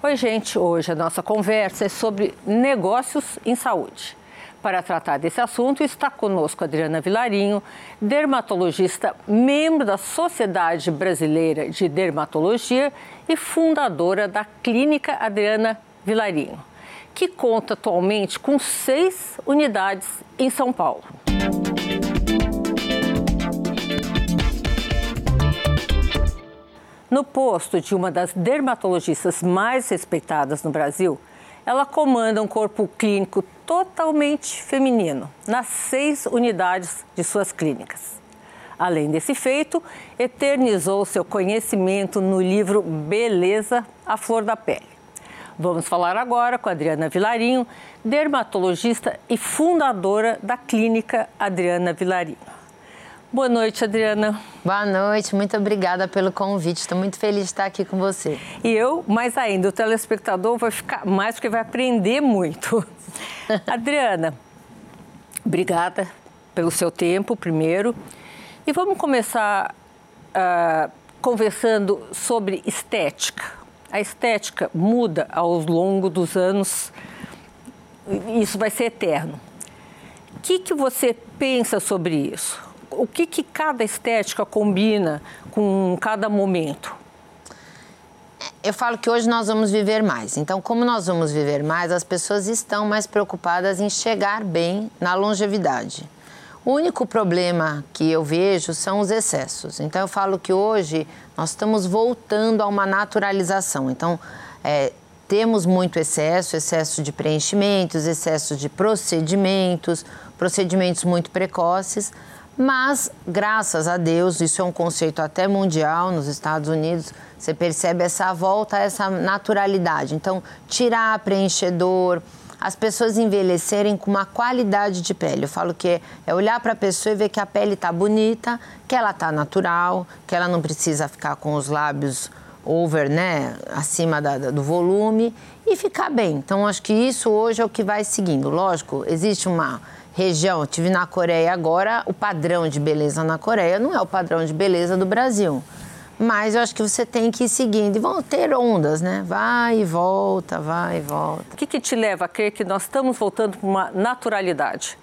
Oi, gente. Hoje a nossa conversa é sobre negócios em saúde. Para tratar desse assunto, está conosco Adriana Vilarinho, dermatologista, membro da Sociedade Brasileira de Dermatologia e fundadora da Clínica Adriana Vilarinho, que conta atualmente com seis unidades em São Paulo. No posto de uma das dermatologistas mais respeitadas no Brasil, ela comanda um corpo clínico totalmente feminino nas seis unidades de suas clínicas. Além desse feito, eternizou seu conhecimento no livro Beleza, a Flor da Pele. Vamos falar agora com Adriana Vilarinho, dermatologista e fundadora da clínica Adriana Vilarinho. Boa noite, Adriana. Boa noite, muito obrigada pelo convite. Estou muito feliz de estar aqui com você. E eu, mais ainda, o telespectador vai ficar mais porque vai aprender muito. Adriana, obrigada pelo seu tempo, primeiro. E vamos começar uh, conversando sobre estética. A estética muda ao longo dos anos, isso vai ser eterno. O que, que você pensa sobre isso? O que, que cada estética combina com cada momento? Eu falo que hoje nós vamos viver mais. Então, como nós vamos viver mais, as pessoas estão mais preocupadas em chegar bem na longevidade. O único problema que eu vejo são os excessos. Então, eu falo que hoje nós estamos voltando a uma naturalização. Então, é, temos muito excesso, excesso de preenchimentos, excesso de procedimentos, procedimentos muito precoces. Mas, graças a Deus, isso é um conceito até mundial nos Estados Unidos, você percebe essa volta essa naturalidade. Então, tirar preenchedor, as pessoas envelhecerem com uma qualidade de pele. Eu falo que é olhar para a pessoa e ver que a pele está bonita, que ela está natural, que ela não precisa ficar com os lábios over, né, acima da, do volume e ficar bem. Então, acho que isso hoje é o que vai seguindo. Lógico, existe uma região, tive na Coreia agora, o padrão de beleza na Coreia não é o padrão de beleza do Brasil. Mas eu acho que você tem que ir seguindo. E vão ter ondas, né? Vai e volta, vai e volta. O que, que te leva a crer que nós estamos voltando para uma naturalidade?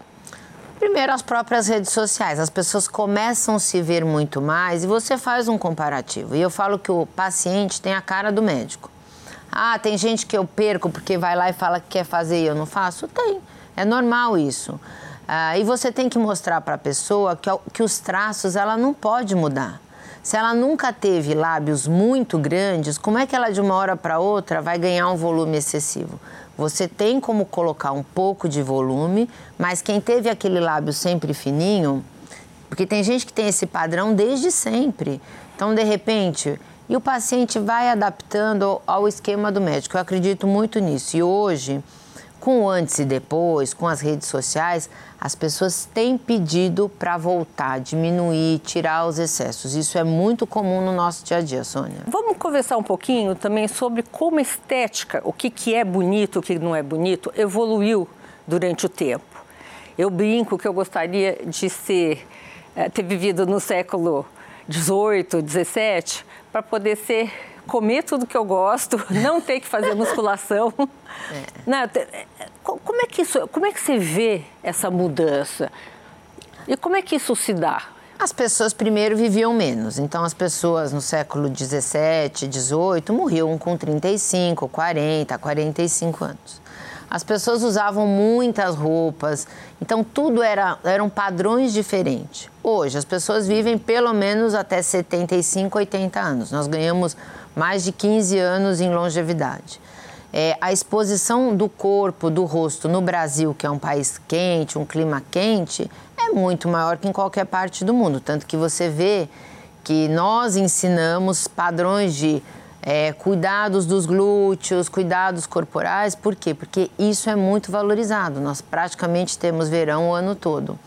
Primeiro, as próprias redes sociais. As pessoas começam a se ver muito mais e você faz um comparativo. E eu falo que o paciente tem a cara do médico. Ah, tem gente que eu perco porque vai lá e fala que quer fazer e eu não faço? Tem. É normal isso. Ah, e você tem que mostrar para a pessoa que, que os traços ela não pode mudar. Se ela nunca teve lábios muito grandes, como é que ela de uma hora para outra vai ganhar um volume excessivo? Você tem como colocar um pouco de volume, mas quem teve aquele lábio sempre fininho, porque tem gente que tem esse padrão desde sempre. Então, de repente, e o paciente vai adaptando ao esquema do médico. Eu acredito muito nisso. E hoje, com antes e depois, com as redes sociais, as pessoas têm pedido para voltar, diminuir, tirar os excessos. Isso é muito comum no nosso dia a dia, Sônia. Vamos conversar um pouquinho também sobre como a estética, o que, que é bonito, o que não é bonito, evoluiu durante o tempo. Eu brinco que eu gostaria de ser, eh, ter vivido no século 18, 17, para poder ser comer tudo que eu gosto, não ter que fazer musculação. É. Não, é, como é que isso, como é que você vê essa mudança? E como é que isso se dá? As pessoas primeiro viviam menos. Então as pessoas no século 17, 18 morriam com 35, 40, 45 anos. As pessoas usavam muitas roupas, então tudo era eram padrões diferentes. Hoje as pessoas vivem pelo menos até 75, 80 anos. Nós ganhamos mais de 15 anos em longevidade. É, a exposição do corpo, do rosto no Brasil, que é um país quente, um clima quente, é muito maior que em qualquer parte do mundo. Tanto que você vê que nós ensinamos padrões de é, cuidados dos glúteos, cuidados corporais. Por quê? Porque isso é muito valorizado. Nós praticamente temos verão o ano todo.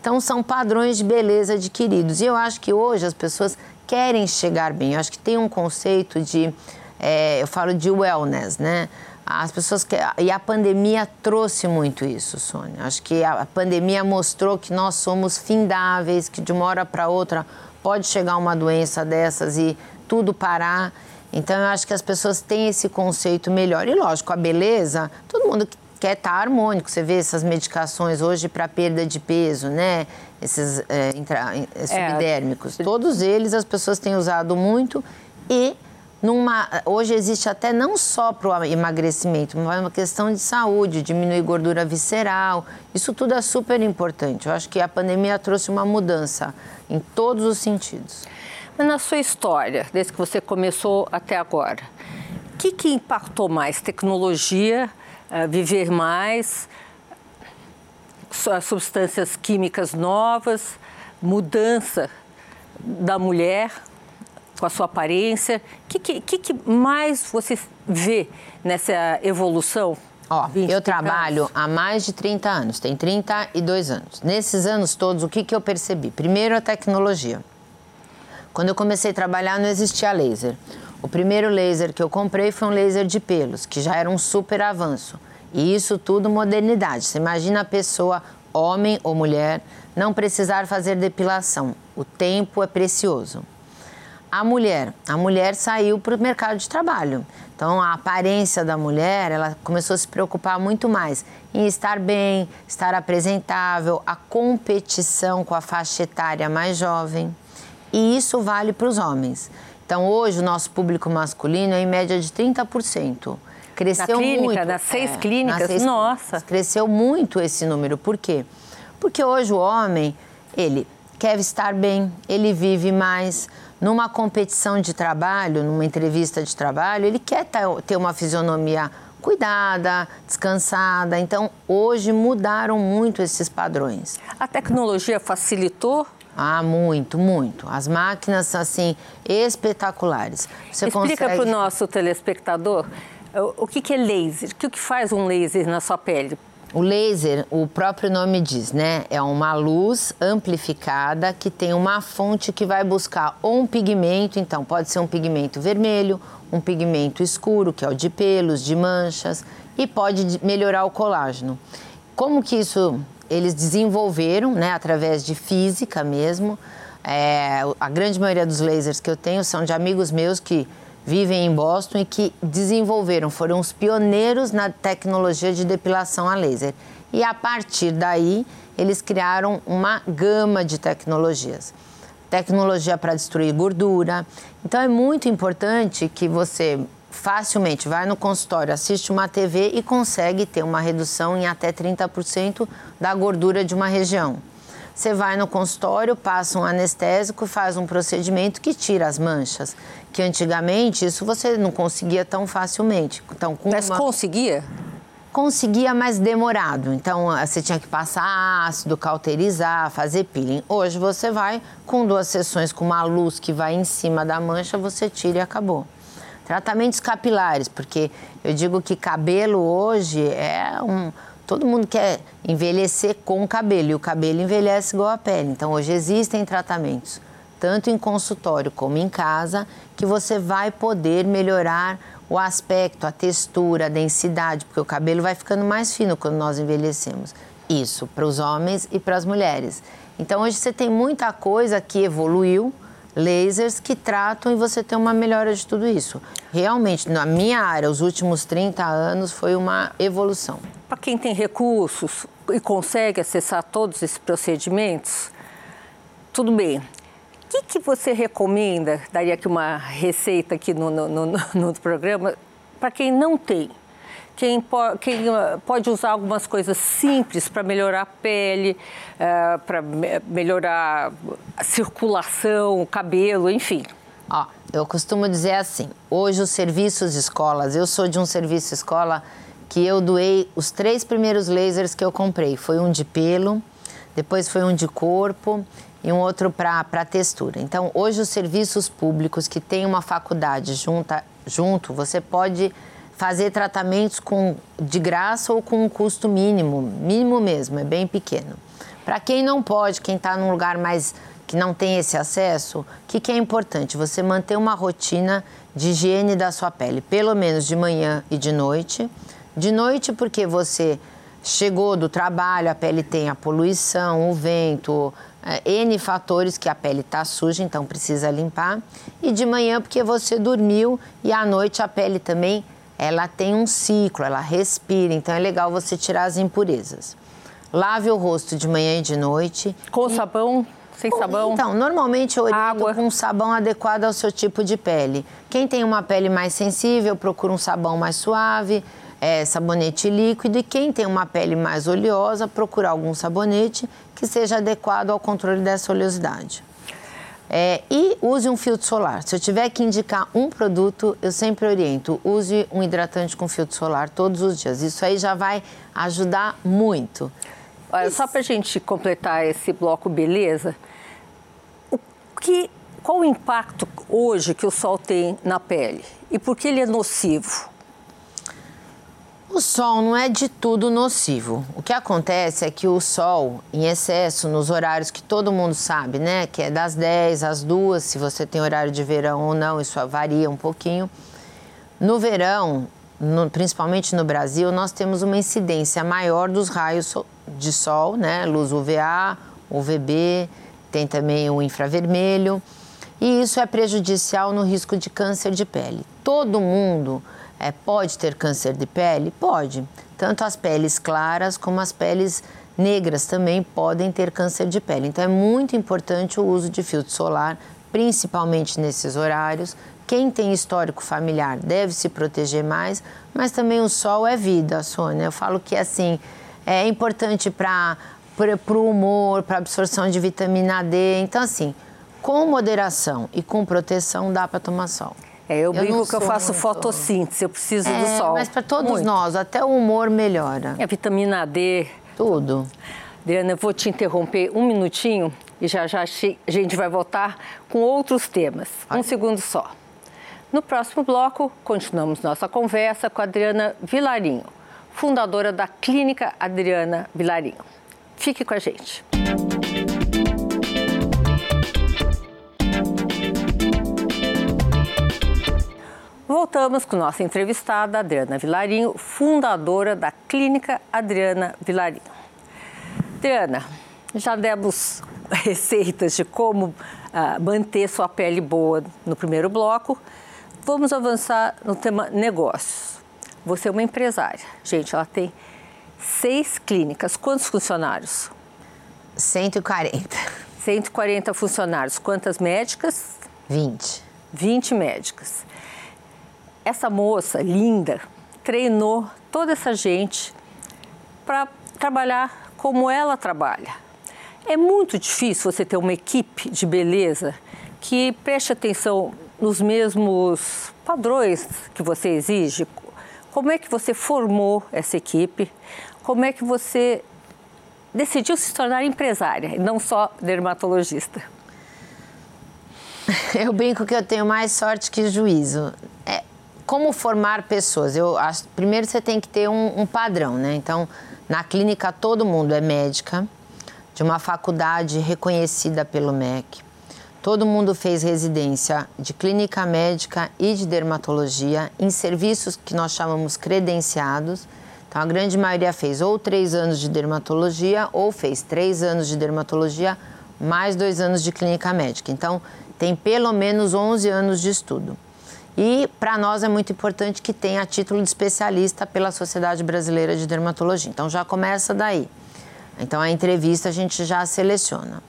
Então, são padrões de beleza adquiridos. E eu acho que hoje as pessoas querem chegar bem. Eu acho que tem um conceito de, é, eu falo de wellness, né? As pessoas que, e a pandemia trouxe muito isso, Sônia. Acho que a, pandemia mostrou que nós somos findáveis, que de uma hora para outra pode chegar uma doença dessas e tudo parar. Então eu acho que as pessoas têm esse conceito melhor. E lógico, a beleza, todo mundo quer estar tá harmônico. Você vê essas medicações hoje para perda de peso, né? Esses é, intra, é, subdérmicos. É. Todos eles as pessoas têm usado muito e numa, hoje existe até não só para o emagrecimento, mas é uma questão de saúde, diminuir gordura visceral. Isso tudo é super importante. Eu acho que a pandemia trouxe uma mudança em todos os sentidos. Mas na sua história, desde que você começou até agora, o que, que impactou mais? Tecnologia, uh, viver mais, substâncias químicas novas, mudança da mulher? com a sua aparência. O que, que, que, mais você vê nessa evolução? Ó, eu trabalho há mais de 30 anos, tem 32 anos. Nesses anos todos, o que, que eu percebi? Primeiro, a tecnologia. Quando eu comecei a trabalhar, não existia laser. O primeiro laser que eu comprei foi um laser de pelos, que já era um super avanço. E isso tudo modernidade. Você imagina a pessoa, homem ou mulher, não precisar fazer depilação. O tempo é precioso a mulher. A mulher saiu para o mercado de trabalho. Então, a aparência da mulher, ela começou a se preocupar muito mais em estar bem, estar apresentável, a competição com a faixa etária mais jovem. E isso vale para os homens. Então, hoje, o nosso público masculino é em média de 30%. Cresceu na clínica, muito. Nas seis é, clínicas? Seis Nossa! Clínicas. Cresceu muito esse número. Por quê? Porque hoje o homem, ele quer estar bem, ele vive mais numa competição de trabalho, numa entrevista de trabalho, ele quer ter uma fisionomia cuidada, descansada. Então, hoje mudaram muito esses padrões. A tecnologia facilitou? Ah, muito, muito. As máquinas, assim, espetaculares. Você Explica consegue... para o nosso telespectador o que é laser, o que faz um laser na sua pele? O laser, o próprio nome diz, né? É uma luz amplificada que tem uma fonte que vai buscar ou um pigmento, então pode ser um pigmento vermelho, um pigmento escuro, que é o de pelos, de manchas, e pode melhorar o colágeno. Como que isso eles desenvolveram, né? Através de física mesmo. É, a grande maioria dos lasers que eu tenho são de amigos meus que vivem em Boston e que desenvolveram, foram os pioneiros na tecnologia de depilação a laser. E a partir daí, eles criaram uma gama de tecnologias. Tecnologia para destruir gordura. Então é muito importante que você facilmente vai no consultório, assiste uma TV e consegue ter uma redução em até 30% da gordura de uma região. Você vai no consultório, passa um anestésico e faz um procedimento que tira as manchas. Que antigamente isso você não conseguia tão facilmente. Então, Mas uma... conseguia? Conseguia, mas demorado. Então, ah, você tinha que passar ácido, cauterizar, fazer peeling. Hoje você vai com duas sessões com uma luz que vai em cima da mancha, você tira e acabou. Tratamentos capilares, porque eu digo que cabelo hoje é um Todo mundo quer envelhecer com o cabelo e o cabelo envelhece igual a pele. Então, hoje existem tratamentos, tanto em consultório como em casa, que você vai poder melhorar o aspecto, a textura, a densidade, porque o cabelo vai ficando mais fino quando nós envelhecemos. Isso para os homens e para as mulheres. Então, hoje você tem muita coisa que evoluiu lasers que tratam e você tem uma melhora de tudo isso. Realmente, na minha área, os últimos 30 anos foi uma evolução. Para quem tem recursos e consegue acessar todos esses procedimentos, tudo bem. O que, que você recomenda, daria aqui uma receita aqui no, no, no, no programa, para quem não tem? Quem, po quem ah, pode usar algumas coisas simples para melhorar a pele, uh, para me melhorar a circulação, o cabelo, enfim. Ó, eu costumo dizer assim: hoje os serviços escolas, eu sou de um serviço escola que eu doei os três primeiros lasers que eu comprei. Foi um de pelo, depois foi um de corpo e um outro para textura. Então, hoje os serviços públicos que têm uma faculdade junta, junto, você pode fazer tratamentos com, de graça ou com um custo mínimo, mínimo mesmo, é bem pequeno. Para quem não pode, quem está num lugar mais que não tem esse acesso, o que, que é importante? Você manter uma rotina de higiene da sua pele, pelo menos de manhã e de noite. De noite, porque você chegou do trabalho, a pele tem a poluição, o vento, é, N fatores que a pele está suja, então precisa limpar. E de manhã, porque você dormiu e à noite a pele também ela tem um ciclo, ela respira, então é legal você tirar as impurezas. Lave o rosto de manhã e de noite. Com e... sabão? Sem sabão? Então, normalmente eu oriento com um sabão adequado ao seu tipo de pele. Quem tem uma pele mais sensível, procura um sabão mais suave, é, sabonete líquido. E quem tem uma pele mais oleosa, procura algum sabonete que seja adequado ao controle dessa oleosidade. É, e use um filtro solar. Se eu tiver que indicar um produto, eu sempre oriento: use um hidratante com filtro solar todos os dias. Isso aí já vai ajudar muito. Olha, só para a gente completar esse bloco beleza, o que, qual o impacto hoje que o sol tem na pele e por que ele é nocivo? O sol não é de tudo nocivo. O que acontece é que o sol, em excesso, nos horários que todo mundo sabe, né? Que é das 10 às 2, se você tem horário de verão ou não, isso varia um pouquinho. No verão, no, principalmente no Brasil, nós temos uma incidência maior dos raios de sol, né? Luz UVA, UVB, tem também o infravermelho. E isso é prejudicial no risco de câncer de pele. Todo mundo é, pode ter câncer de pele? Pode. Tanto as peles claras como as peles negras também podem ter câncer de pele. Então é muito importante o uso de filtro solar, principalmente nesses horários. Quem tem histórico familiar deve se proteger mais, mas também o sol é vida, Sônia. Eu falo que assim é importante para o humor, para absorção de vitamina D. Então, assim, com moderação e com proteção dá para tomar sol. É, eu, eu brinco que eu faço muito... fotossíntese, eu preciso é, do sol. Mas para todos muito. nós, até o humor melhora. É vitamina D. Tudo. Adriana, eu vou te interromper um minutinho e já já a gente vai voltar com outros temas. Um segundo só. No próximo bloco, continuamos nossa conversa com a Adriana Vilarinho, fundadora da Clínica Adriana Vilarinho. Fique com a gente. Voltamos com nossa entrevistada Adriana Vilarinho, fundadora da Clínica Adriana Vilarinho. Adriana, já demos receitas de como uh, manter sua pele boa no primeiro bloco. Vamos avançar no tema negócios. Você é uma empresária. Gente, ela tem seis clínicas. Quantos funcionários? 140. 140 funcionários. Quantas médicas? 20. 20 médicas essa moça linda treinou toda essa gente para trabalhar como ela trabalha. É muito difícil você ter uma equipe de beleza que preste atenção nos mesmos padrões que você exige. Como é que você formou essa equipe? Como é que você decidiu se tornar empresária e não só dermatologista? Eu brinco que eu tenho mais sorte que juízo. Como formar pessoas? Eu acho, primeiro você tem que ter um, um padrão, né? Então, na clínica todo mundo é médica, de uma faculdade reconhecida pelo MEC. Todo mundo fez residência de clínica médica e de dermatologia em serviços que nós chamamos credenciados. Então, a grande maioria fez ou três anos de dermatologia ou fez três anos de dermatologia mais dois anos de clínica médica. Então, tem pelo menos 11 anos de estudo. E para nós é muito importante que tenha título de especialista pela Sociedade Brasileira de Dermatologia. Então já começa daí. Então a entrevista a gente já seleciona.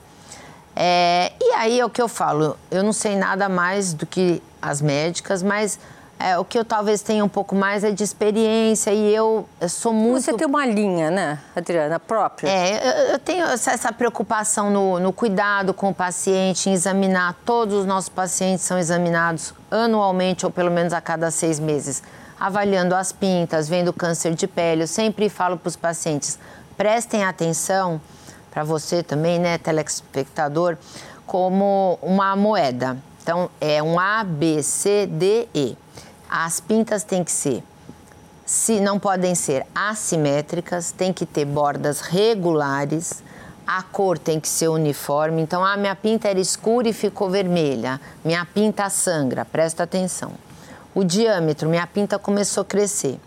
É, e aí é o que eu falo, eu não sei nada mais do que as médicas, mas é, o que eu talvez tenha um pouco mais é de experiência e eu, eu sou muito. Você tem uma linha, né, Adriana, própria? É, eu, eu tenho essa preocupação no, no, cuidado com o paciente, em examinar. Todos os nossos pacientes são examinados anualmente ou pelo menos a cada seis meses, avaliando as pintas, vendo câncer de pele. Eu sempre falo para os pacientes: prestem atenção, para você também, né, telespectador, como uma moeda. Então, é um A, B, C, D, E. As pintas têm que ser, se não podem ser assimétricas, tem que ter bordas regulares, a cor tem que ser uniforme. Então, a ah, minha pinta era escura e ficou vermelha. Minha pinta sangra, presta atenção. O diâmetro, minha pinta começou a crescer.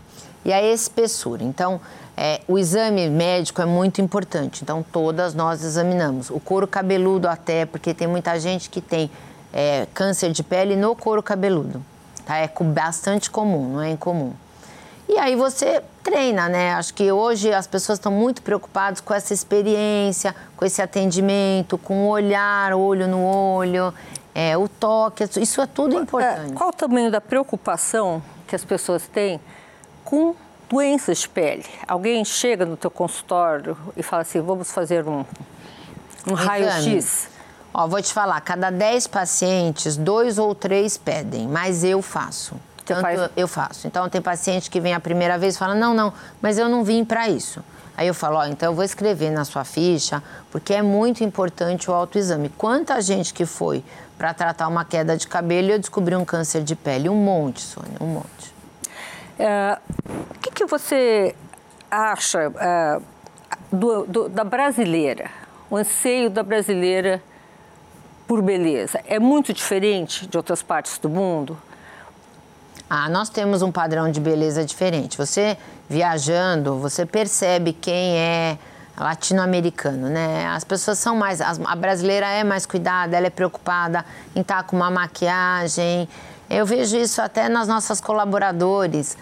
e a espessura. Então, é, o exame médico é muito importante. Então, todas nós examinamos. O couro cabeludo até, porque tem muita gente que tem é, câncer de pele no couro cabeludo. Tá? É bastante comum, não é incomum. E aí você treina, né? Acho que hoje as pessoas estão muito preocupadas com essa experiência, com esse atendimento, com o olhar, olho no olho, é, o toque, isso é tudo importante. Qual o tamanho da preocupação que as pessoas têm com doenças de pele? Alguém chega no teu consultório e fala assim, vamos fazer um, um raio-x? Ó, vou te falar, cada 10 pacientes, dois ou três pedem, mas eu faço. Tanto faz... eu faço. Então tem paciente que vem a primeira vez e fala: "Não, não, mas eu não vim para isso". Aí eu falo, ó, então eu vou escrever na sua ficha, porque é muito importante o autoexame. Quanta gente que foi para tratar uma queda de cabelo e eu descobri um câncer de pele? Um monte, Sônia, um monte. É, o que, que, você acha é, do, do, da brasileira, o anseio da brasileira por beleza? É muito diferente de outras partes do mundo? Ah, nós temos um padrão de beleza diferente. Você viajando, você percebe quem é latino-americano, né? As pessoas são mais. A brasileira é mais cuidada, ela é preocupada em estar com uma maquiagem. Eu vejo isso até nas nossas colaboradores.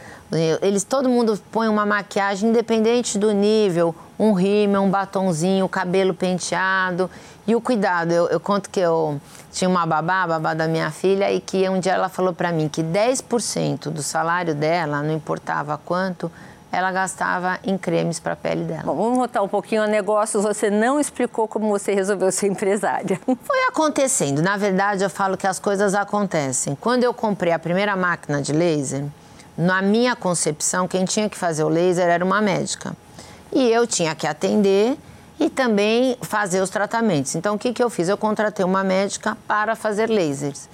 Eles, todo mundo põe uma maquiagem independente do nível, um rímel, um batonzinho, o cabelo penteado. E o cuidado, eu, eu, conto que eu tinha uma babá, a babá da minha filha, e que um dia ela falou para mim que 10% do salário dela, não importava quanto, ela gastava em cremes para a pele dela. Bom, vamos voltar um pouquinho a negócios. Você não explicou como você resolveu ser empresária. Foi acontecendo. Na verdade, eu falo que as coisas acontecem. Quando eu comprei a primeira máquina de laser, na minha concepção, quem tinha que fazer o laser era uma médica. E eu tinha que atender e também fazer os tratamentos. Então, o que, que eu fiz? Eu contratei uma médica para fazer lasers.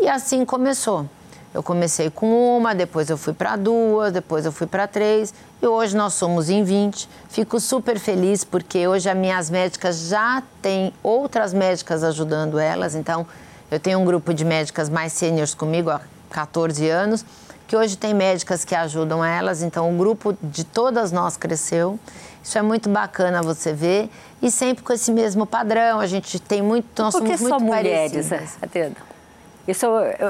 E assim começou. Eu comecei com uma, depois eu fui para duas, depois eu fui para três e hoje nós somos em 20. Fico super feliz porque hoje as minhas médicas já têm outras médicas ajudando elas. Então, eu tenho um grupo de médicas mais sêniores comigo há 14 anos, que hoje tem médicas que ajudam elas. Então, o grupo de todas nós cresceu. Isso é muito bacana você ver. E sempre com esse mesmo padrão. A gente tem muito. Nós Por que somos muito mulheres, Adriana? Isso,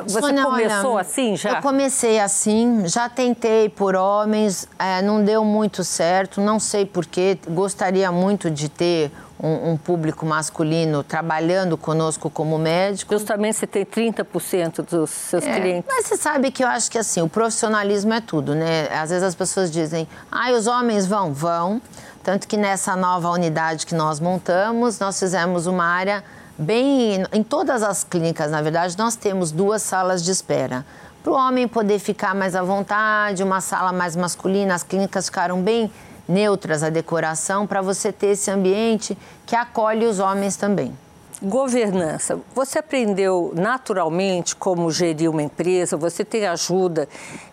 você começou assim já? Eu comecei assim, já tentei por homens, é, não deu muito certo, não sei porquê. Gostaria muito de ter um, um, público masculino trabalhando conosco como médico. Justamente você tem 30% dos seus é, clientes. Mas você sabe que eu acho que assim, o profissionalismo é tudo, né? Às vezes as pessoas dizem, ah, os homens vão? Vão. Tanto que nessa nova unidade que nós montamos, nós fizemos uma área bem. Em todas as clínicas, na verdade, nós temos duas salas de espera. Para o homem poder ficar mais à vontade, uma sala mais masculina, as clínicas ficaram bem neutras, a decoração, para você ter esse ambiente que acolhe os homens também. Governança. Você aprendeu naturalmente como gerir uma empresa? Você tem ajuda?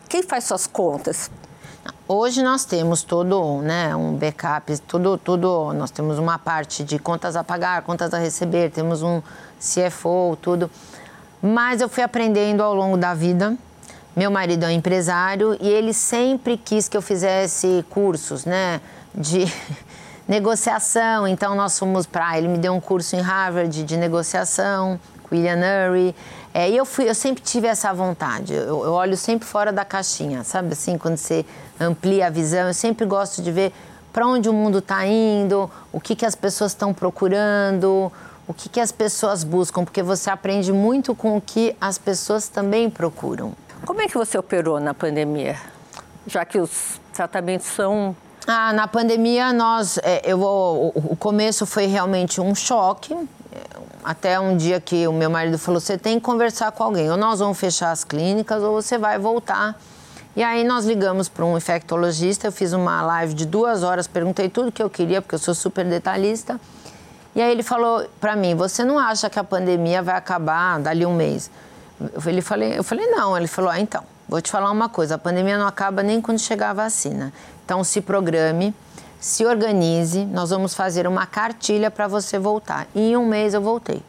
Quem faz suas contas? Hoje nós temos todo né, um backup, tudo, tudo, nós temos uma parte de contas a pagar, contas a receber, temos um CFO, tudo. Mas eu fui aprendendo ao longo da vida. Meu marido é empresário e ele sempre quis que eu fizesse cursos, né, de negociação. Então nós fomos para, ele me deu um curso em Harvard de negociação, William Ury. É, e eu, fui, eu sempre tive essa vontade. Eu, eu, olho sempre fora da caixinha, sabe assim? Quando você amplia a visão, eu sempre gosto de ver para onde o mundo está indo, o que, que as pessoas estão procurando, o que, que as pessoas buscam, porque você aprende muito com o que as pessoas também procuram. Como é que você operou na pandemia? Já que os tratamentos são ah, na pandemia nós, é, eu vou, o começo foi realmente um choque, até um dia que o meu marido falou: você tem que conversar com alguém, ou nós vamos fechar as clínicas, ou você vai voltar. E aí nós ligamos para um infectologista, eu fiz uma live de duas horas, perguntei tudo que eu queria, porque eu sou super detalhista. E aí ele falou para mim: você não acha que a pandemia vai acabar dali um mês? Eu falei, eu falei, não. Ele falou: ah, então, vou te falar uma coisa: a pandemia não acaba nem quando chegar a vacina. Então se programe se organize, nós vamos fazer uma cartilha para você voltar. E em um mês eu voltei.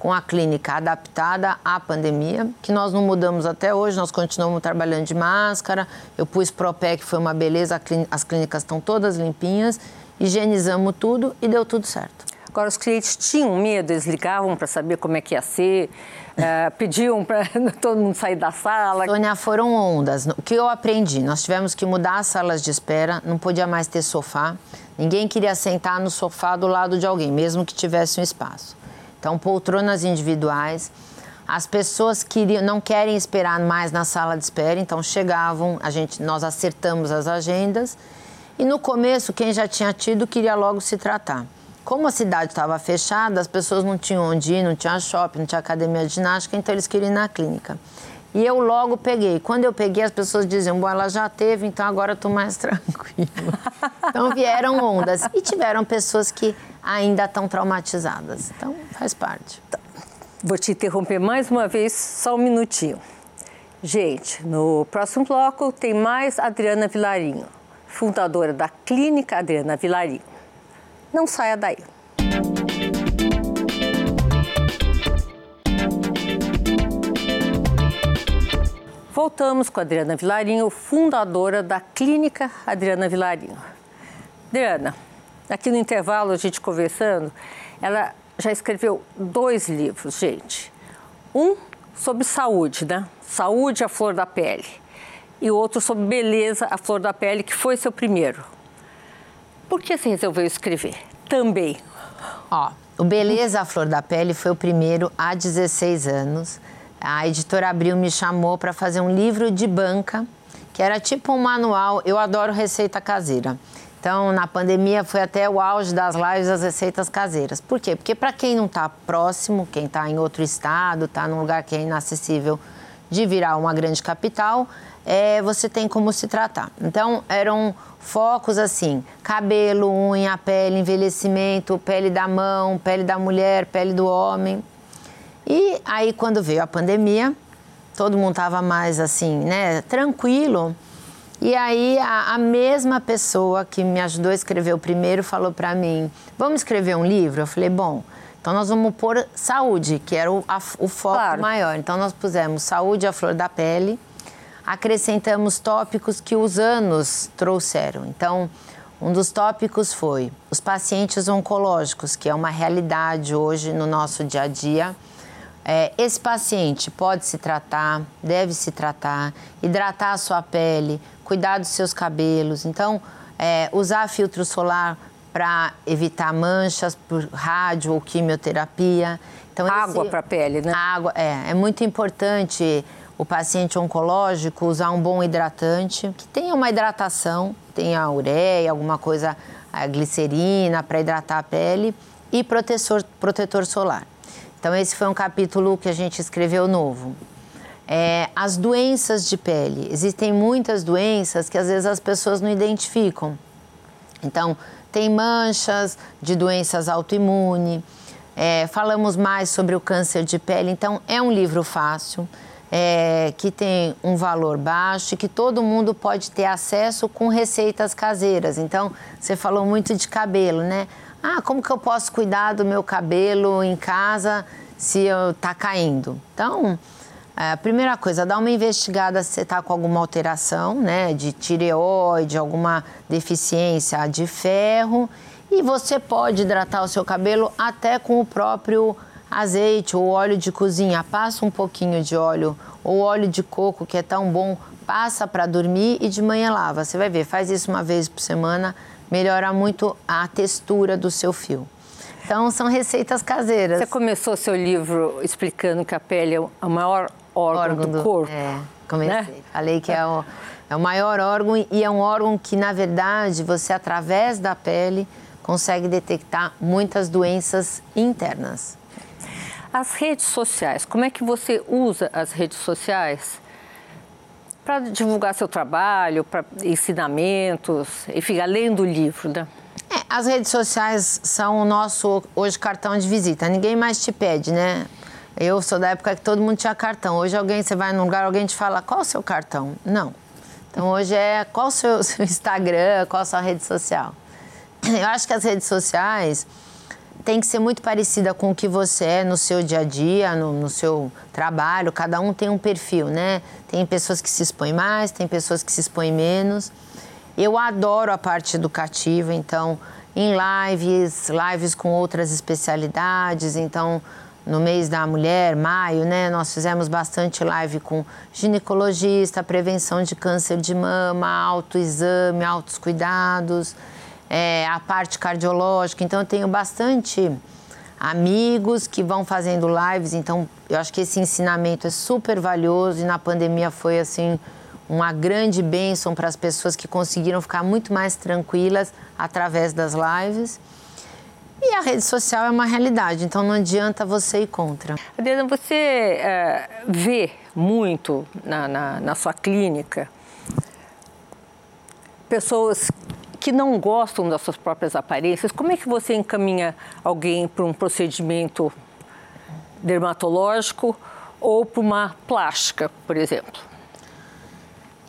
Com a clínica adaptada à pandemia, que nós não mudamos até hoje, nós continuamos trabalhando de máscara. Eu pus Propec, foi uma beleza, as clínicas estão todas limpinhas, higienizamos tudo e deu tudo certo. Agora, os clientes tinham medo, eles ligavam para saber como é que ia ser, uh, pediam para todo mundo sair da sala. Sônia, foram ondas. O que eu aprendi? Nós tivemos que mudar as salas de espera, não podia mais ter sofá. Ninguém queria sentar no sofá do lado de alguém, mesmo que tivesse um espaço. Então, poltronas individuais. As pessoas queriam, não querem esperar mais na sala de espera, então chegavam, a gente, nós acertamos as agendas. E no começo, quem já tinha tido queria logo se tratar. Como a cidade estava fechada, as pessoas não tinham onde ir, não tinha shopping, não tinha academia de ginástica, então eles queriam ir na clínica. E eu logo peguei. Quando eu peguei, as pessoas diziam: Bom, ela já teve, então agora estou mais tranquila. então vieram ondas. E tiveram pessoas que ainda estão traumatizadas. Então faz parte. Vou te interromper mais uma vez, só um minutinho. Gente, no próximo bloco tem mais Adriana Vilarinho, fundadora da Clínica Adriana Vilarinho. Não saia daí. Voltamos com a Adriana Vilarinho, fundadora da Clínica Adriana Vilarinho. Adriana, aqui no intervalo a gente conversando, ela já escreveu dois livros, gente. Um sobre saúde, né? Saúde, a flor da pele. E outro sobre beleza, a flor da pele, que foi seu primeiro. Por que você resolveu escrever também? Ó, o Beleza a Flor da Pele foi o primeiro há 16 anos. A editora Abril me chamou para fazer um livro de banca, que era tipo um manual. Eu adoro receita caseira. Então, na pandemia, foi até o auge das lives das receitas caseiras. Por quê? Porque para quem não está próximo, quem está em outro estado, está num lugar que é inacessível de virar uma grande capital, é, você tem como se tratar. Então, eram focos assim: cabelo, unha, pele, envelhecimento, pele da mão, pele da mulher, pele do homem. E aí, quando veio a pandemia, todo mundo estava mais assim, né, tranquilo. E aí, a, a, mesma pessoa que me ajudou a escrever o primeiro falou para mim: Vamos escrever um livro? Eu falei: Bom, então nós vamos pôr saúde, que era o, a, o foco claro. maior. Então nós pusemos saúde, a flor da pele acrescentamos tópicos que os anos trouxeram. Então, um dos tópicos foi os pacientes oncológicos, que é uma realidade hoje no nosso dia a dia. É, esse paciente pode se tratar, deve se tratar, hidratar a sua pele, cuidar dos seus cabelos. Então, é, usar filtro solar para evitar manchas por rádio ou quimioterapia. Então, água para a pele, né? Água, é, é muito importante o paciente oncológico usar um bom hidratante, que tenha uma hidratação, tenha ureia, alguma coisa, a glicerina para hidratar a pele e protetor, protetor solar. Então, esse foi um capítulo que a gente escreveu novo. É, as doenças de pele. Existem muitas doenças que às vezes as pessoas não identificam. Então, tem manchas de doenças autoimunes. É, falamos mais sobre o câncer de pele. Então, é um livro fácil é, que tem um valor baixo e que todo mundo pode ter acesso com receitas caseiras. Então, você falou muito de cabelo, né? Ah, como que eu posso cuidar do meu cabelo em casa se eu tá caindo? Então, a primeira coisa, dá uma investigada se você está com alguma alteração, né, de tireoide, alguma deficiência de ferro, e você pode hidratar o seu cabelo até com o próprio azeite ou óleo de cozinha, passa um pouquinho de óleo ou óleo de coco, que é tão bom, passa para dormir e de manhã lava. Você vai ver, faz isso uma vez por semana, melhora muito a textura do seu fio. Então, são receitas caseiras. Você começou seu livro explicando que a pele é o maior órgão, órgão do, do, corpo. É, comecei. Né? Falei que é o, é o maior órgão e é um órgão que, na verdade, você, através da pele, consegue detectar muitas doenças internas. As redes sociais, como é que você usa as redes sociais para divulgar seu trabalho, para ensinamentos, enfim, além do livro, né? É, as redes sociais são o nosso, hoje, cartão de visita. Ninguém mais te pede, né? Eu sou da época que todo mundo tinha cartão. Hoje alguém, você vai num lugar, alguém te fala, qual o seu cartão? Não. Então hoje é qual o seu, Instagram, qual a sua rede social. Eu acho que as redes sociais tem que ser muito parecida com o que você é no seu dia a dia, no, no, seu trabalho. Cada um tem um perfil, né? Tem pessoas que se expõem mais, tem pessoas que se expõem menos. Eu adoro a parte educativa, então, em lives, lives com outras especialidades. Então, no mês da mulher, maio, né, nós fizemos bastante live com ginecologista, prevenção de câncer de mama, autoexame, altos cuidados é, a parte cardiológica. Então, eu tenho bastante amigos que vão fazendo lives. Então, eu acho que esse ensinamento é super valioso e na pandemia foi assim uma grande bênção para as pessoas que conseguiram ficar muito mais tranquilas através das lives. E a rede social é uma realidade, então não adianta você ir contra. Adriana, você é, vê muito na, na, na sua clínica pessoas que não gostam das suas próprias aparências, como é que você encaminha alguém para um procedimento dermatológico ou para uma plástica, por exemplo?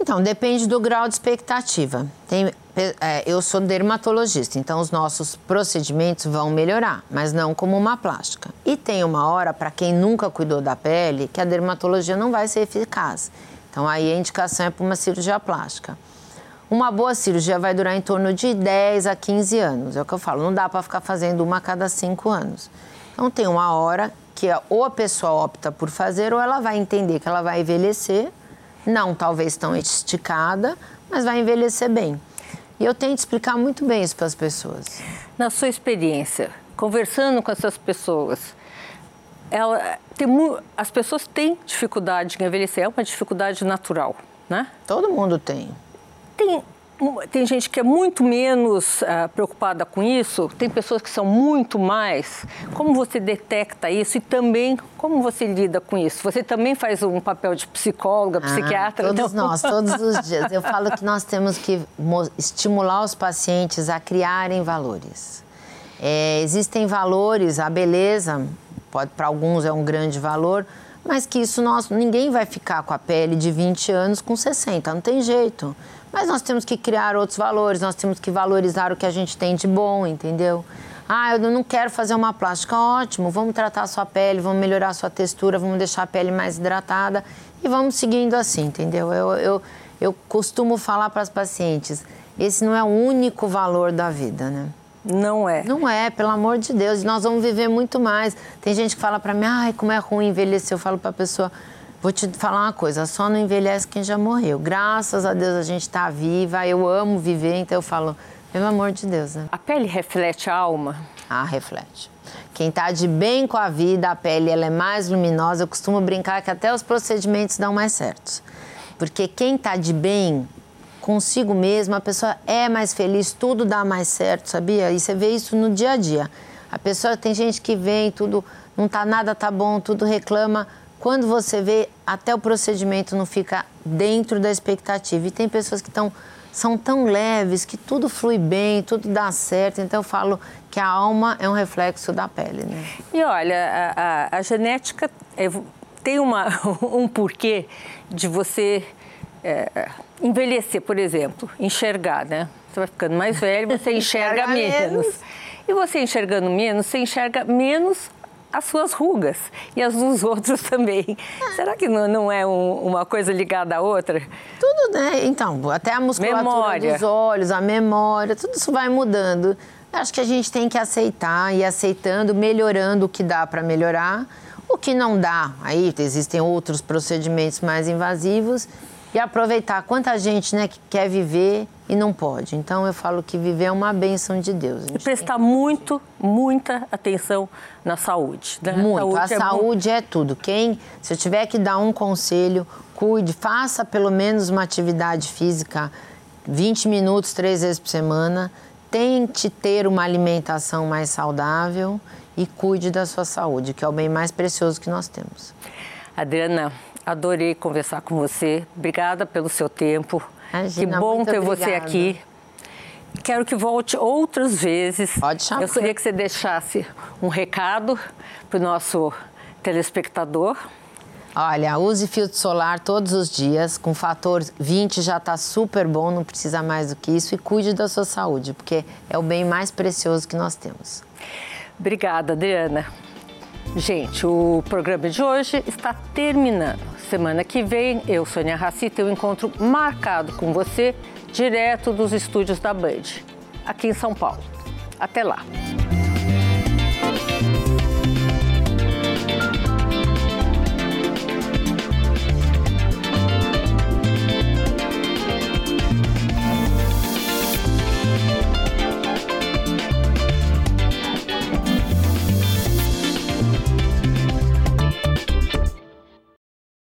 Então, depende do grau de expectativa. Tem, é, eu sou dermatologista, então os nossos procedimentos vão melhorar, mas não como uma plástica. E tem uma hora, para quem nunca cuidou da pele, que a dermatologia não vai ser eficaz. Então, aí a indicação é para uma cirurgia plástica. Uma boa cirurgia vai durar em torno de 10 a 15 anos. É o que eu falo, não dá para ficar fazendo uma a cada 5 anos. Então tem uma hora que ou a pessoa opta por fazer ou ela vai entender que ela vai envelhecer, não talvez tão esticada, mas vai envelhecer bem. E eu tento explicar muito bem isso para as pessoas. Na sua experiência, conversando com essas pessoas, ela tem, as pessoas têm dificuldade em envelhecer, é uma dificuldade natural, né? Todo mundo tem. Tem, tem gente que é muito menos uh, preocupada com isso, tem pessoas que são muito mais. Como você detecta isso e também como você lida com isso? Você também faz um papel de psicóloga, ah, psiquiatra? Todos não? nós, todos os dias. Eu falo que nós temos que estimular os pacientes a criarem valores. É, existem valores, a beleza, pode para alguns é um grande valor, mas que isso nós, ninguém vai ficar com a pele de 20 anos com 60, não tem jeito. Mas nós temos que criar outros valores, nós temos que valorizar o que a gente tem de bom, entendeu? Ah, eu não quero fazer uma plástica, ótimo, vamos tratar a sua pele, vamos melhorar a sua textura, vamos deixar a pele mais hidratada e vamos seguindo assim, entendeu? Eu, eu, eu costumo falar para as pacientes, esse não é o único valor da vida, né? Não é. Não é, pelo amor de Deus. Nós vamos viver muito mais. Tem gente que fala para mim, ai, como é ruim envelhecer. Eu falo para a pessoa, Vou te falar uma coisa, só não envelhece quem já morreu. Graças a Deus a gente está viva, eu amo viver, então eu falo, pelo amor de Deus. Né? A pele reflete a alma? Ah, reflete. Quem está de bem com a vida, a pele ela é mais luminosa. Eu costumo brincar que até os procedimentos dão mais certos. Porque quem está de bem consigo mesmo, a pessoa é mais feliz, tudo dá mais certo, sabia? E você vê isso no dia a dia. A pessoa tem gente que vem, tudo não tá nada tá bom, tudo reclama quando você vê, até o procedimento não fica dentro da expectativa. E tem pessoas que estão são tão leves que tudo flui bem, tudo dá certo. Então eu falo que a alma é um reflexo da pele. Né? E olha, a, a, a genética é, tem uma, um porquê de você é, envelhecer, por exemplo, enxergar, né? Você vai ficando mais velho, você enxerga, enxerga menos. menos. E você enxergando menos, você enxerga menos as suas rugas e as dos outros também. Será que não, não é um, uma coisa ligada à outra? Tudo, né? Então, até a musculatura memória. dos olhos, a memória, tudo isso vai mudando. Acho que a gente tem que aceitar e aceitando, melhorando o que dá para melhorar. O que não dá, aí existem outros procedimentos mais invasivos e aproveitar quanta gente né, que quer viver e não pode. Então eu falo que viver é uma benção de Deus. E prestar muito, muita atenção na saúde. Né? Muito. A saúde, a é, saúde é tudo. Quem, se eu tiver que dar um conselho, cuide, faça pelo menos uma atividade física 20 minutos, três vezes por semana. Tente ter uma alimentação mais saudável e cuide da sua saúde, que é o bem mais precioso que nós temos. Adriana, adorei conversar com você. Obrigada pelo seu tempo. Imagina, que bom ter obrigada. você aqui. Quero que volte outras vezes. Pode chamar. Eu queria que você deixasse um recado para o nosso telespectador. Olha, use filtro solar todos os dias, com fator 20 já está super bom, não precisa mais do que isso. E cuide da sua saúde, porque é o bem mais precioso que nós temos. Obrigada, Adriana. Gente, o programa de hoje está terminando. Semana que vem, eu, Sônia Raci, tenho um encontro marcado com você, direto dos estúdios da Band, aqui em São Paulo. Até lá!